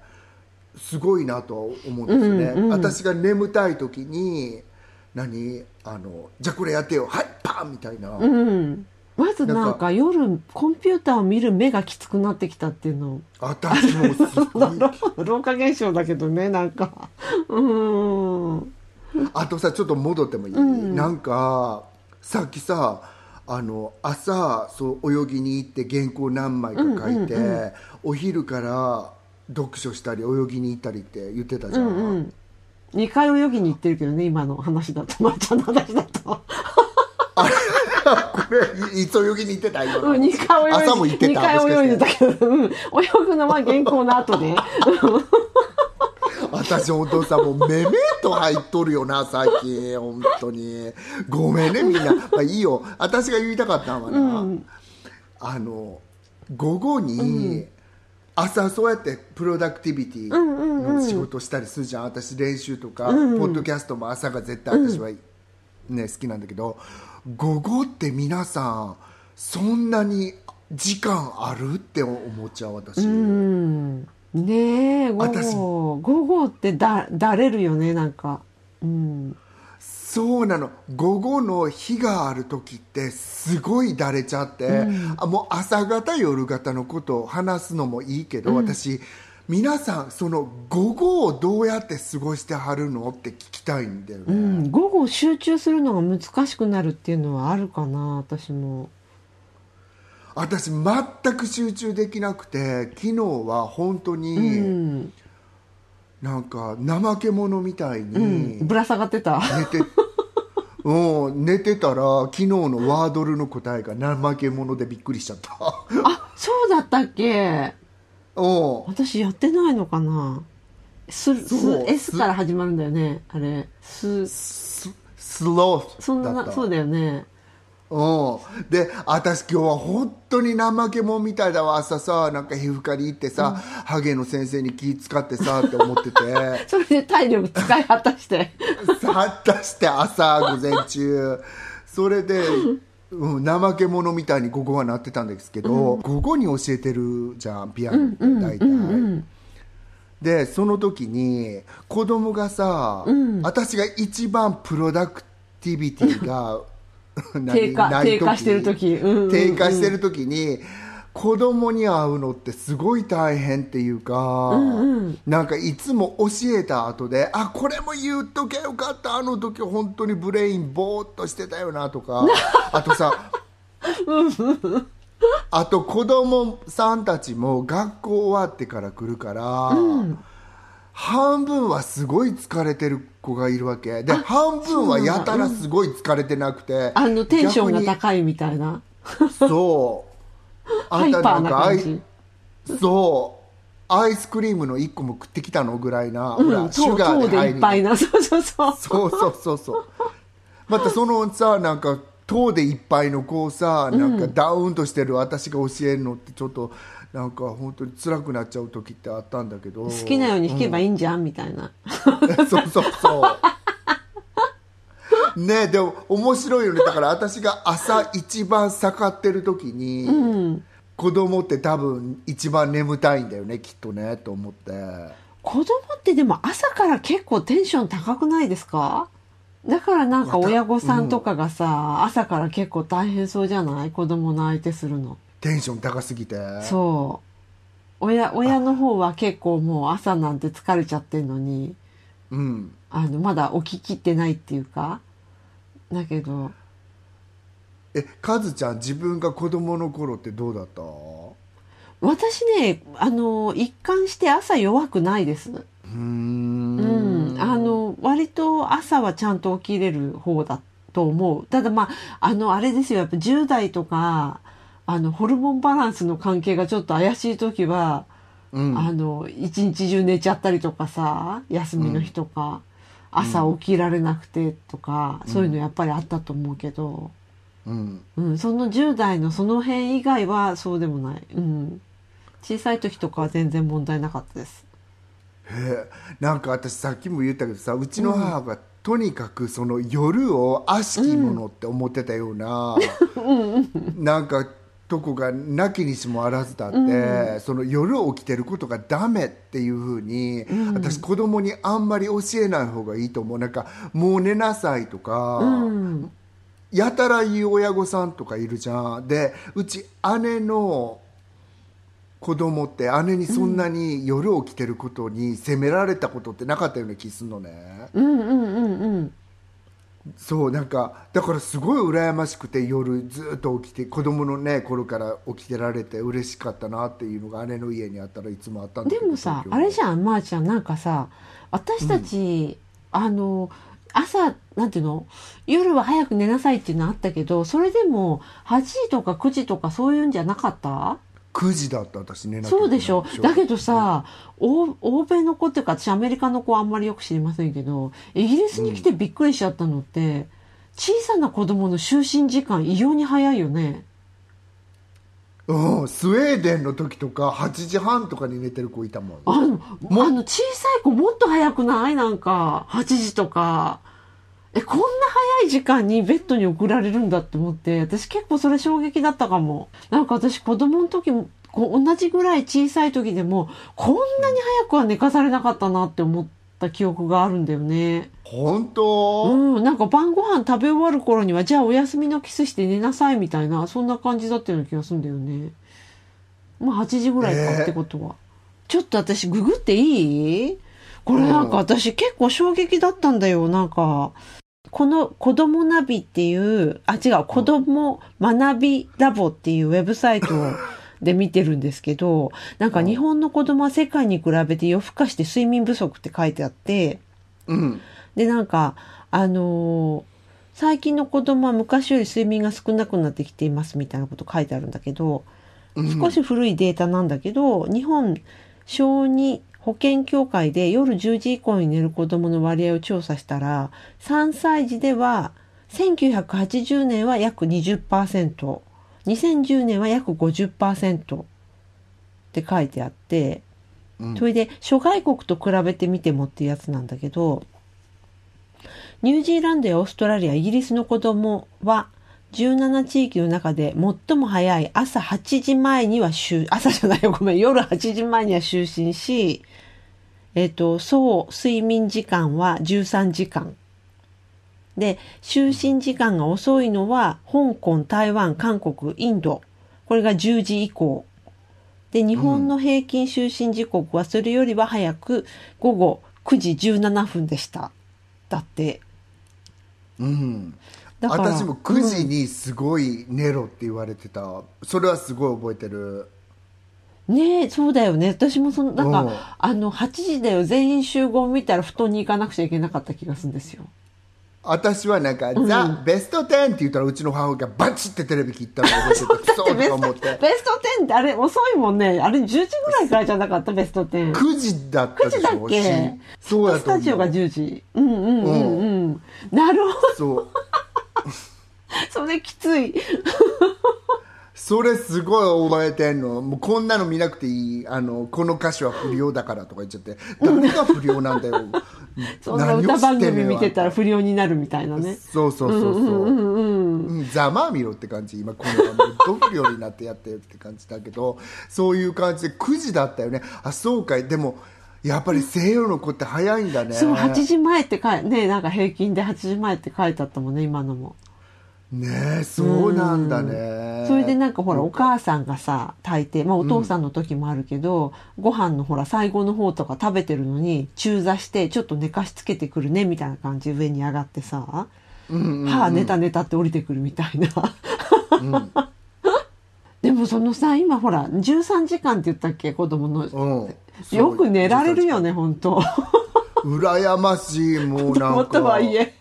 すごいなとは思うんですよね、うんうん私が眠たい時に何？あのじゃあこれやってよ。はいパンみたいな、うんまずなんか夜コンピューターを見る目がきつくなってきたっていうの。私もすごい。老化現象だけどねなんか。うん。あとさちょっと戻ってもいい、なんかさっきさあの朝そう泳ぎに行って原稿何枚か書いて、お昼から読書したり泳ぎに行ったりって言ってたじゃん、うん2回泳ぎに行ってるけどね今の話だと。まっちゃんの話だと これいいつ泳ぎに行ってた今の。うん2回泳いで朝も行ってた2回泳いでたけど、うん、泳ぐのは原稿の後で。私本当さもうめめっと入っとるよな最近。本当に。ごめんねみんな、まあ、いいよ。私が言いたかったのはな、あの午後に、朝そうやってプロダクティビティの仕事したりするじゃん、私練習とか、ポッドキャストも朝が絶対私は、ね好きなんだけど午後って皆さんそんなに時間あるって思っちゃう私、うん。ねえ午私。後午後ってだだれるよねなんか。うん。そうなの。午後の日がある時ってすごいだれちゃって、あもう朝方夜方のことを話すのもいいけど、私皆さんその午後をどうやって過ごしてはるのって聞きたいんだよね、うん、午後集中するのが難しくなるっていうのはあるかな私も。私全く集中できなくて昨日は本当に、うん、なんか怠け者みたいに、うん、ぶら下がってた。寝て うん寝てたら昨日のワードルの答えが怠け者でびっくりしちゃった。あそうだったっけ？う。ん私やってないのかな？すす S から始まるんだよねあれ。すススローそんだったなそうだよね。う。ん、で私今日は本当に怠け者みたいだわ。朝さなんか皮膚科に行ってさ、ハゲの先生に気使ってさって思ってて。それで体力使い果たして。さったして朝午前中。それで、うん、怠け者みたいに午後はなってたんですけど、午後に教えてるじゃんピアノって大体、でその時に子供がさ、私が一番プロダクティビティが何 低下 低下してる時。うんうんうん。低下してる時に子供に会うのってすごい大変っていうか、なんかいつも教えた後であこれも言っとけよかったあの時本当にブレインボーっとしてたよなとか あとさあと子供さんたちも学校終わってから来るから、半分はすごい疲れてる子がいるわけ。で半分はやたらすごい疲れてなくて、あのテンションが高いみたいな。そうあんたハイパーななんかアイ感じそう。アイスクリームの1個も食ってきたのぐらいな、ほうんらシュガー糖でいっぱいな そうそうそう。そうそうそうそう。またそのさなんか糖でいっぱいの子をさなんかダウンとしてる私が教えるのってちょっとなんか本当に辛くなっちゃう時ってあったんだけど。好きなように弾けばいいんじゃん、みたいな。そうそうそう。ねでも面白いよね。だから私が朝一番盛ってる時に、子供って多分一番眠たいんだよねきっとねと思って。子供ってでも朝から結構テンション高くないですか？だからなんか親御さんとかがさ、朝から結構大変そうじゃない？子供の相手するの。テンション高すぎて。そ親親の方は結構もう朝なんて疲れちゃってんのにうん。あのまだ起ききってないっていうかだけど。えカズちゃん自分が子供の頃ってどうだった？私ねあの一貫して朝弱くないです。うーうん。ん、あの割と朝はちゃんと起きれる方だと思う。ただまああのあれですよ。やっぱ10代とかあのホルモンバランスの関係がちょっと怪しい時は、うん。あの一日中寝ちゃったりとかさ休みの日とか、朝起きられなくてとか、そういうのやっぱりあったと思うけど、うん。うん、その10代のその辺以外はそうでもない、うん、小さい時とかは全然問題なかったです。へえ。なんか私さっきも言ったけどさうちの母がとにかくその夜を悪しきものって思ってたような、なんかとこがなきにしもあらずだって、その夜起きてることがダメっていうふうに、私子供にあんまり教えない方がいいと思う。なんかもう寝なさいとか、うん。やたらいい親御さんとかいるじゃん。でうち姉の子供って姉にそんなに夜起きてることに責められたことってなかったような気すんのね。うん。うんうんうんそうなんかだからすごい羨ましくて夜ずっと起きて子供のね頃から起きてられて嬉しかったなっていうのが姉の家にあったらいつもあったんだけどでもさあれじゃんまー、ちゃんなんかさ私たち、あの朝なんていうの？夜は早く寝なさいっていうのあったけどそれでも8時とか9時とかそういうんじゃなかった？9時だった私寝なきゃいけない。そうでしょ。だけどさ、欧欧米の子っていうか私アメリカの子はあんまりよく知りませんけどイギリスに来てびっくりしちゃったのって、小さな子供の就寝時間異様に早いよね。うん、スウェーデンの時とか8時半とかに寝てる子いたもん。あの、あの小さい子もっと早くない？なんか、8時とか。え、こんな早い時間にベッドに送られるんだって思って、私結構それ衝撃だったかも。なんか私子供の時も、こう同じぐらい小さい時でも、こんなに早くは寝かされなかったなって思った記憶があるんだよね。本当、うん、なんか晩ご飯食べ終わる頃には、じゃあお休みのキスして寝なさいみたいな、そんな感じだったような気がするんだよね。まあ8時ぐらいかってことは。ちょっと私ググっていい？これなんか私結構衝撃だったんだよ。なんか、この子供ナビっていう、あ、違う、子供学びラボっていうウェブサイトで見てるんですけど、なんか日本の子供は世界に比べて夜更かして睡眠不足って書いてあって、うん。で、なんか、あのー最近の子供は昔より睡眠が少なくなってきていますみたいなこと書いてあるんだけど、少し古いデータなんだけど、日本小児保健協会で夜10時以降に寝る子供の割合を調査したら、3歳児では1980年は約20%、2010年は約50%って書いてあって、うん。それで諸外国と比べてみてもっていうやつなんだけど、ニュージーランドやオーストラリア、イギリスの子供は17地域の中で最も早い朝8時前には就、朝じゃないよ、ごめん、夜8時前には就寝し、えっ、と、総睡眠時間は13時間。で、就寝時間が遅いのは、香港、台湾、韓国、インド。これが10時以降。で、日本の平均就寝時刻はそれよりは早く午後9時17分でした。だって。うん私も9時にすごい寝ろって言われてた、それはすごい覚えてるねえ、そうだよね。私もその、なんうんか、あの、8時だよ、全員集合見たら布団に行かなくちゃいけなかった気がするんですよ。私はなんか、ザ・ベスト10って言ったらうちの母親がバチってテレビ切ったのを覚えてて そうとか思ってベスト10ってあれ遅いもんね。あれ10時ぐらいからじゃなかった、ベスト10。9時だった9でしょ時だっけ？しそうやスタジオが10時。うんうんうんうん。なるほど。そう それきつい。それすごい覚えてんの。もうこんなの見なくていい。あのこの歌手は不良だからとか言っちゃって。誰が不良なんだよ。そんな歌番組見てたら不良になるみたいなね。そうそうそうそう、ざまあみろって感じ。今この番組ど不良になってやってるって感じだけどそういう感じで9時だったよね。あそうかい。でもやっぱり西洋の子って早いんだね。そう、8時前って書いね、なんか平均で8時前って書いてあったもんね、今のも。ねえそうなんだね、それでなんかほらお母さんがさ炊いて、まあ、お父さんの時もあるけど、ご飯のほら最後の方とか食べてるのに中座してちょっと寝かしつけてくるねみたいな感じで上に上がってさ「うんうんうん。はあ寝た寝た」って降りてくるみたいな。でもそのさ今ほら13時間って言ったっけ？子供の、うん。よく寝られるよね本当。羨ましいもうなんも とかはいえ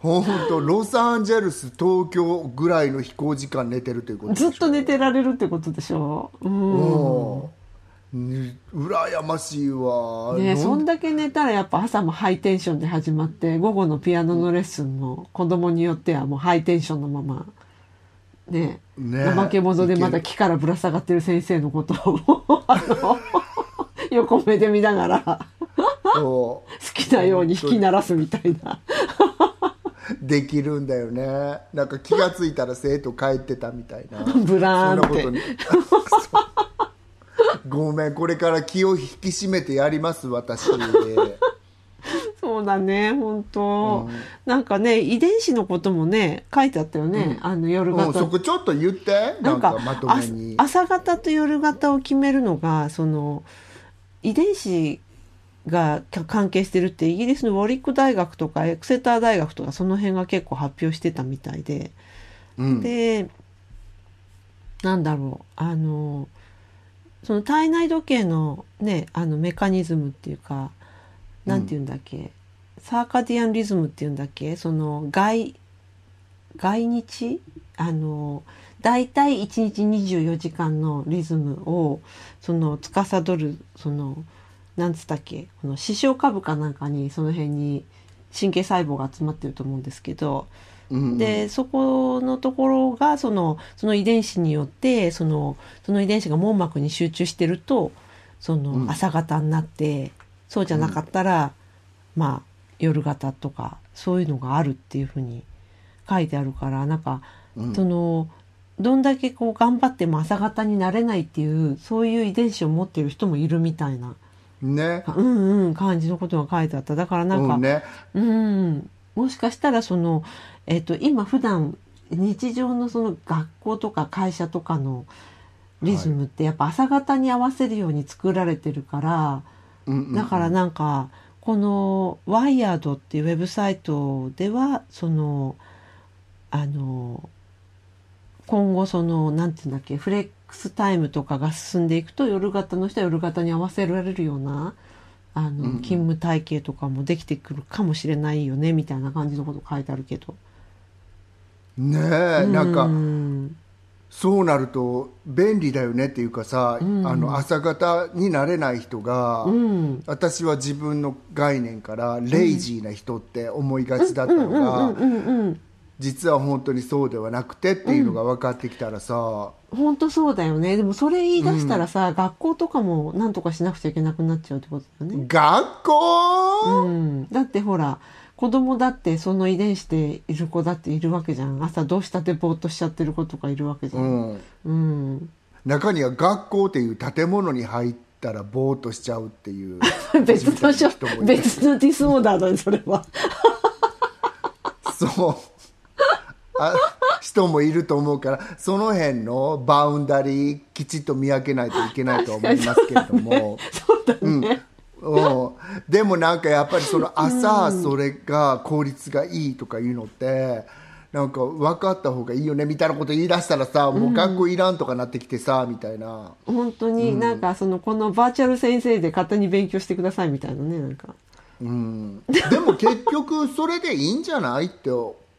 本当ロサンゼルス東京ぐらいの飛行時間寝てるということずっと寝てられるってことでしょう。んうん。ね羨ましいわ。ねそんだけ寝たらやっぱ朝もハイテンションで始まって午後のピアノのレッスンも子供によってはもうハイテンションのままねね怠け者でまだ木からぶら下がってる先生のことを あの横目で見ながらそ好きなように弾き鳴らすみたいな。うできるんだよね。なんか気がついたら生徒帰ってたみたいな。ブラーンって。そんなことに。ごめんこれから気を引き締めてやります私 そうだね本当、なんかね遺伝子のこともね書いてあったよね、あの夜うん、型そこちょっと言ってなんんかまとめに。あ朝型と夜型を決めるのがその遺伝子が関係してるってイギリスのウォリック大学とかエクセター大学とかその辺が結構発表してたみたいで、うん。でなんだろうあのその体内時計のねあのメカニズムっていうかなんて言うんだっけ、サーカディアンリズムっていうんだっけその外外日？あの大体1日24時間のリズムをその司るそのなんつったっけ？この視床下部かなんかにその辺に神経細胞が集まってると思うんですけど、うんでそこのところがそのその遺伝子によってそのその遺伝子が網膜に集中してるとその朝型になって、そうじゃなかったら、まあ夜型とかそういうのがあるっていうふうに書いてあるからなんか、うん。そのどんだけこう頑張っても朝型になれないっていうそういう遺伝子を持ってる人もいるみたいな、ね。うんうん、感じのことが書いてあった。だからなんか、うんね。うん、もしかしたらその、えっと今普段日常のその学校とか会社とかのリズムってやっぱ朝方に合わせるように作られてるから、うんうんだからなんかこの「ワイヤードっていうウェブサイトではそのあの今後そのなんていうんだっけフレックスタイムとかが進んでいくと夜型の人は夜型に合わせられるようなあの、勤務体系とかもできてくるかもしれないよねみたいな感じのこと書いてあるけど。ねえなんかうんそうなると便利だよねっていうかさ、うん。あの朝方になれない人が、うん。私は自分の概念からレイジーな人って思いがちだったのが、実は本当にそうではなくてっていうのが分かってきたらさ、本当そうだよね。でもそれ言い出したらさ、学校とかもなんとかしなくちゃいけなくなっちゃうってことだよね。学校、うん、だってほら子供だってその遺伝子でいる子だっているわけじゃん。朝どうしたってぼーっとしちゃってる子とかいるわけじゃ。うん。んうん、中には学校っていう建物に入ったらぼーっとしちゃうっていう。別の別のディスオーダーだねそれは。そう。あ人もいると思うからその辺のバウンダリーきちっと見分けないといけないと思いますけれども。そうだね。うん、でもなんかやっぱりその朝それが効率がいいとかいうのってなんか分かった方がいいよねみたいなこと言い出したらさもう学校いらんとかなってきてさみたいな本当になんかそのこのバーチャル先生で勝手に勉強してくださいみたいなねなんか。うんでも結局それでいいんじゃないって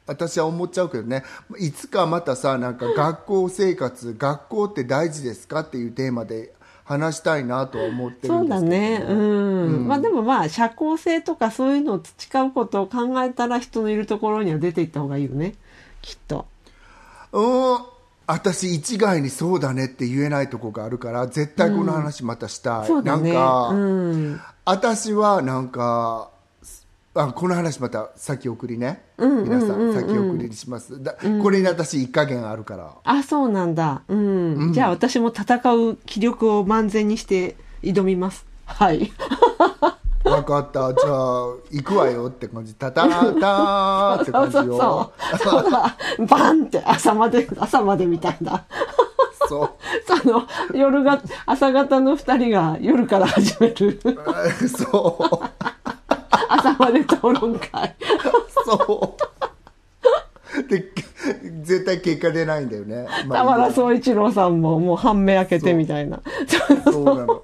私は思っちゃうけどねいつかまたさなんか学校生活学校って大事ですかっていうテーマで話したいなとは思ってるそうんですけどだね。うん。まあでもまあ社交性とかそういうのを培うことを考えたら人のいるところには出ていった方がいいよね。きっと。うん私一概にそうだねって言えないとこがあるから絶対この話またしたい、そうだね。なんか、うん。私はなんかあこの話また先送りね、皆さん先送りにします。だ、これに私一加減あるから。あ、そうなんだ。うん。じゃあ私も戦う気力を万全にして挑みます。はい。わ分かった。じゃあ行くわよって感じ。タタターって感じよ。そうそうそう。バンって朝まで朝までみたいな。そう。その夜が朝方の2人が夜から始める。そう 朝まで討論会。そう。で絶対結果出ないんだよね、まあ田原総一郎さんももう半目開けてみたいな。そう。なの。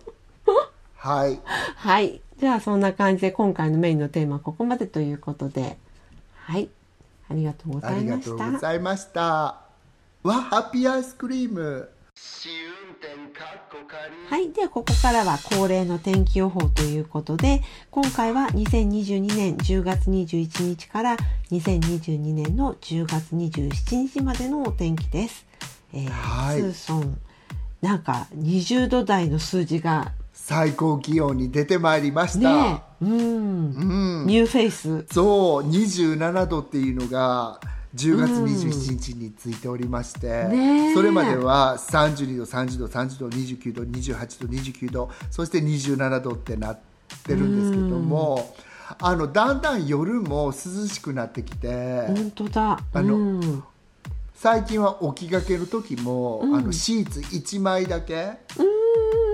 はい。はい。じゃあそんな感じで今回のメインのテーマはここまでということで。はい。ありがとうござありがとういましたございました。わハッピーアイスクリームはい。では、ここからは恒例の天気予報ということで、今回は2022年10月21日から2022年の10月27日までのお天気です。えーはいスーソン、なんか20度台の数字が、最高気温に出てまいりました、ねえ、うん、うんニューフェイス。そう27度っていうのが10月27日についておりまして、ねえ。それまでは32度30度30度29度28度29度そして27度ってなってるんですけども、あのだんだん夜も涼しくなってきて、本当だ。あのうん、最近は起きがけの時も、あのシーツ1枚だけ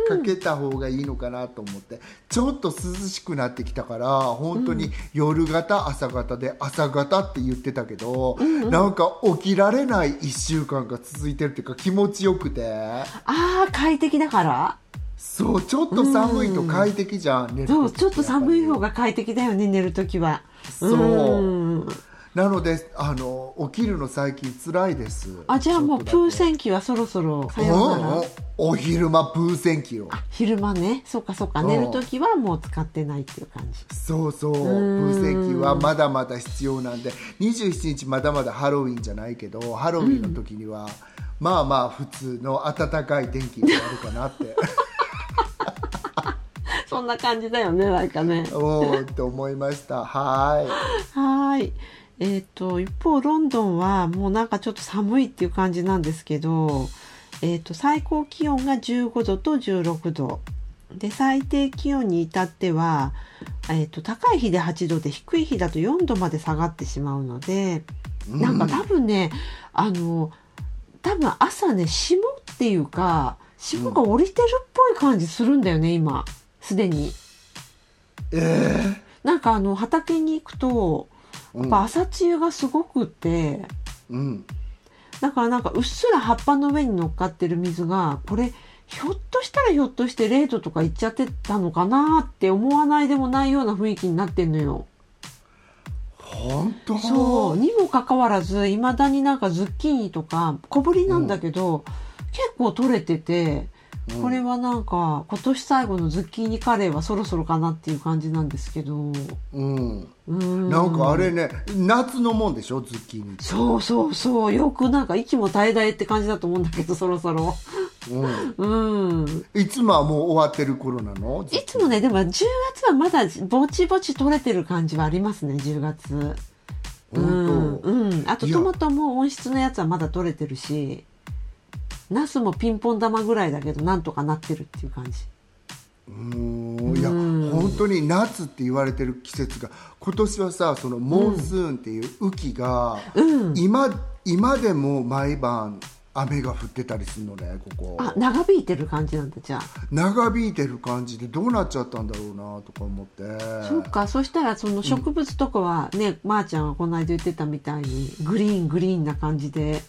かけた方がいいのかなと思ってちょっと涼しくなってきたから本当に夜型朝型で朝型って言ってたけど、なんか起きられない1週間が続いてるっていうか気持ちよくて。ああ、快適だから。そうちょっと寒いと快適じゃん、寝る時そう、ちょっと寒い方がが快適だよね、寝るときは。そうんなのであの起きるの最近辛いです。あ、じゃあもうプー扇機はそろそろさうんようなら。うん。お昼間プー扇機を。昼間ね。そうかそうか。うん。寝る時はもう使ってないっていう感じ。そうそう。プー扇機はまだまだ必要なんで。27日まだまだハロウィンじゃないけどハロウィンの時には、まあまあ普通の暖かい天気になるかなって。そんな感じだよねなんかね。おーって思いました。は はーいえっ、と一方ロンドンはもうなんかちょっと寒いっていう感じなんですけどえっ、と最高気温が15度と16度。で最低気温に至っては、えー、と高い日で8度で低い日だと4度まで下がってしまうのでなんか多分ねあの多分朝ね霜っていうか霜が降りてるっぽい感じするんだよね今。すでに。いえなんかあの畑に行くとやっぱ朝露がすごくって。えうん。だからなんかうっすら葉っぱの上に乗っかってる水がこれひょっとしたらひょっとして0度とかいっちゃってたのかなって思わないでもないような雰囲気になってんのよ。本当？そうにもかかわらずいまだになんかズッキーニとか小ぶりなんだけど、結構取れててこれはなんか今年最後のズッキーニカレーはそろそろかなっていう感じなんですけど。うん。うん。なんかあれね夏のもんでしょズッキーニ。そうそうそう。よくなんか息も絶え絶えって感じだと思うんだけどそろそろ。うん。うん。いつもはもう終わってる頃なのいつもねでも10月はまだぼちぼち取れてる感じはありますね10月。うん。うん。あとトマトも温室のやつはまだ取れてるしナスもピンポン玉ぐらいだけどなんとかなってるっていう感じ。うーんいや本当に夏って言われてる季節が。今年はさそのモンスーンっていう雨季が、今今でも毎晩雨が降ってたりするのねここ。あ長引いてる感じなんだじゃあ。長引いてる感じでどうなっちゃったんだろうなとか思って。そうかそしたらその植物とかはね、まー、ちゃんがこの間言ってたみたいにグリーングリーンな感じで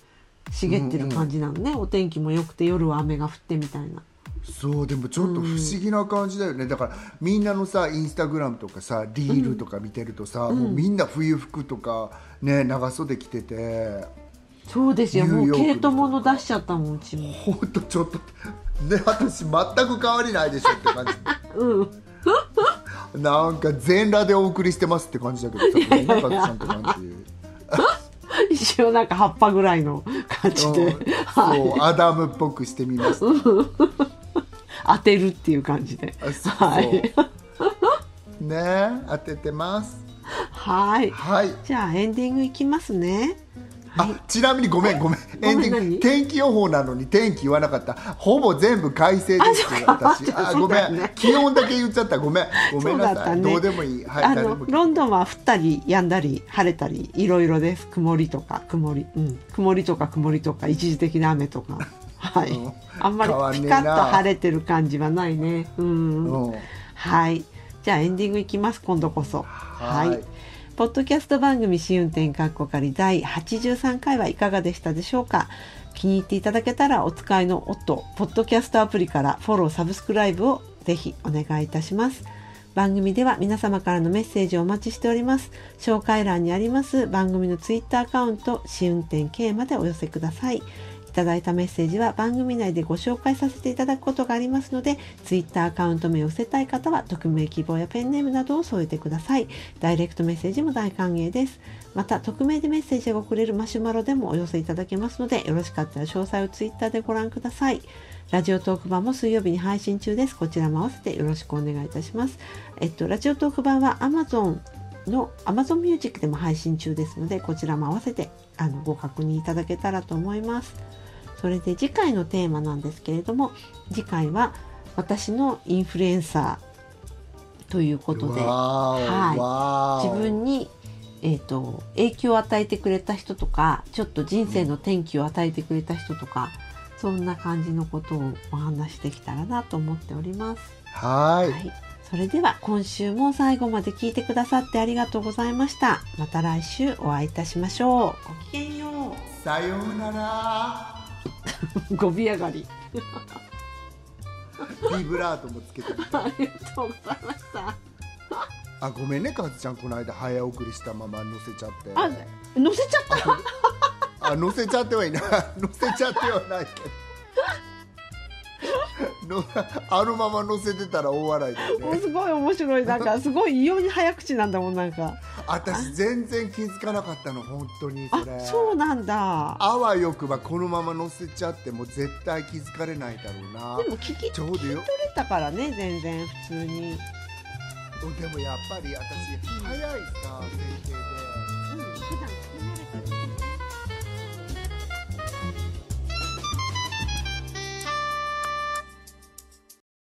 茂ってる感じなのね、お天気も良くて夜は雨が降ってみたいな。そうでもちょっと不思議な感じだよね、だからみんなのさインスタグラムとかさリールとか見てるとさ、もうみんな冬服とかね長袖着ててそうですよ。もう毛糸物出しちゃったもんうちも。ほんとちょっとね私全く変わりないでしょって感じ。うん。なんか全裸でお送りしてますって感じだけどさねかずちゃんって感じ 一応なんか葉っぱぐらいの感じで、うんそうアダムっぽくしてみました、当てるっていう感じで。はい。ね当ててます。はい。はい。じゃあエンディングいきますねあちなみにごめんごめん。エンディン何？グ天気予報なのに天気言わなかった。ほぼ全部快晴です私。あごめん、ね。気温だけ言っちゃった。ごめん。ごめんなさい、ね。どうでもいい。はいあのロンドンは降ったり止んだり晴れたりいろいろです。曇りとか曇り、うん、曇りとか曇りとか一時的な雨とか。はい、うん。あんまりピカなッと晴れてる感じはないね。うん、うん。はい。じゃあエンディングいきます今度こそ。はいポッドキャスト番組試運転かっこかり第83回はいかがでしたでしょうか？気に入っていただけたらお使いの音ポッドキャストアプリからフォローサブスクライブをぜひお願いいたします。番組では皆様からのメッセージをお待ちしております。紹介欄にあります番組のツイッターアカウント試運転 K までお寄せください。いただいたメッセージは番組内でご紹介させていただくことがありますので、ツイッターアカウント名を伏せたい方は、匿名希望やペンネームなどを添えてください。ダイレクトメッセージも大歓迎です。また、匿名でメッセージが送れるマシュマロでもお寄せいただけますので、よろしかったら詳細をツイッターでご覧ください。ラジオトーク版も水曜日に配信中です。こちらも合わせてよろしくお願いいたします。えっと、ラジオトーク版は Amazon の Amazon Music でも配信中ですので、こちらも合わせてあのご確認いただけたらと思います。それで次回のテーマなんですけれども次回は私のインフルエンサーということで、はい自分に、えー、と影響を与えてくれた人とかちょっと人生の転機を与えてくれた人とか、そんな感じのことをお話しできたらなと思っております。はいはい、それでは今週も最後まで聞いてくださってありがとうございました。また来週お会いいたしましょう。ごきげんよさようならう。ごび上がり。ビブラートもつけてみたありがとうございました。あごめんねカズちゃんこの間早送りしたまま乗せちゃってあ、乗せちゃった？あ乗せちゃってはいない乗せちゃってはないけどの あのまま乗せてたら大笑いだよねもうすごい面白い、なんか すごい異様に早口なんだもん、なんか。私全然気づかなかったの本当にあそれ、そうなんだ。あわよくばこのまま乗せちゃっても絶対気づかれないだろうなでも聞き、ちょうどよ取れたからね、全然普通に。でもやっぱり私早いさ設定で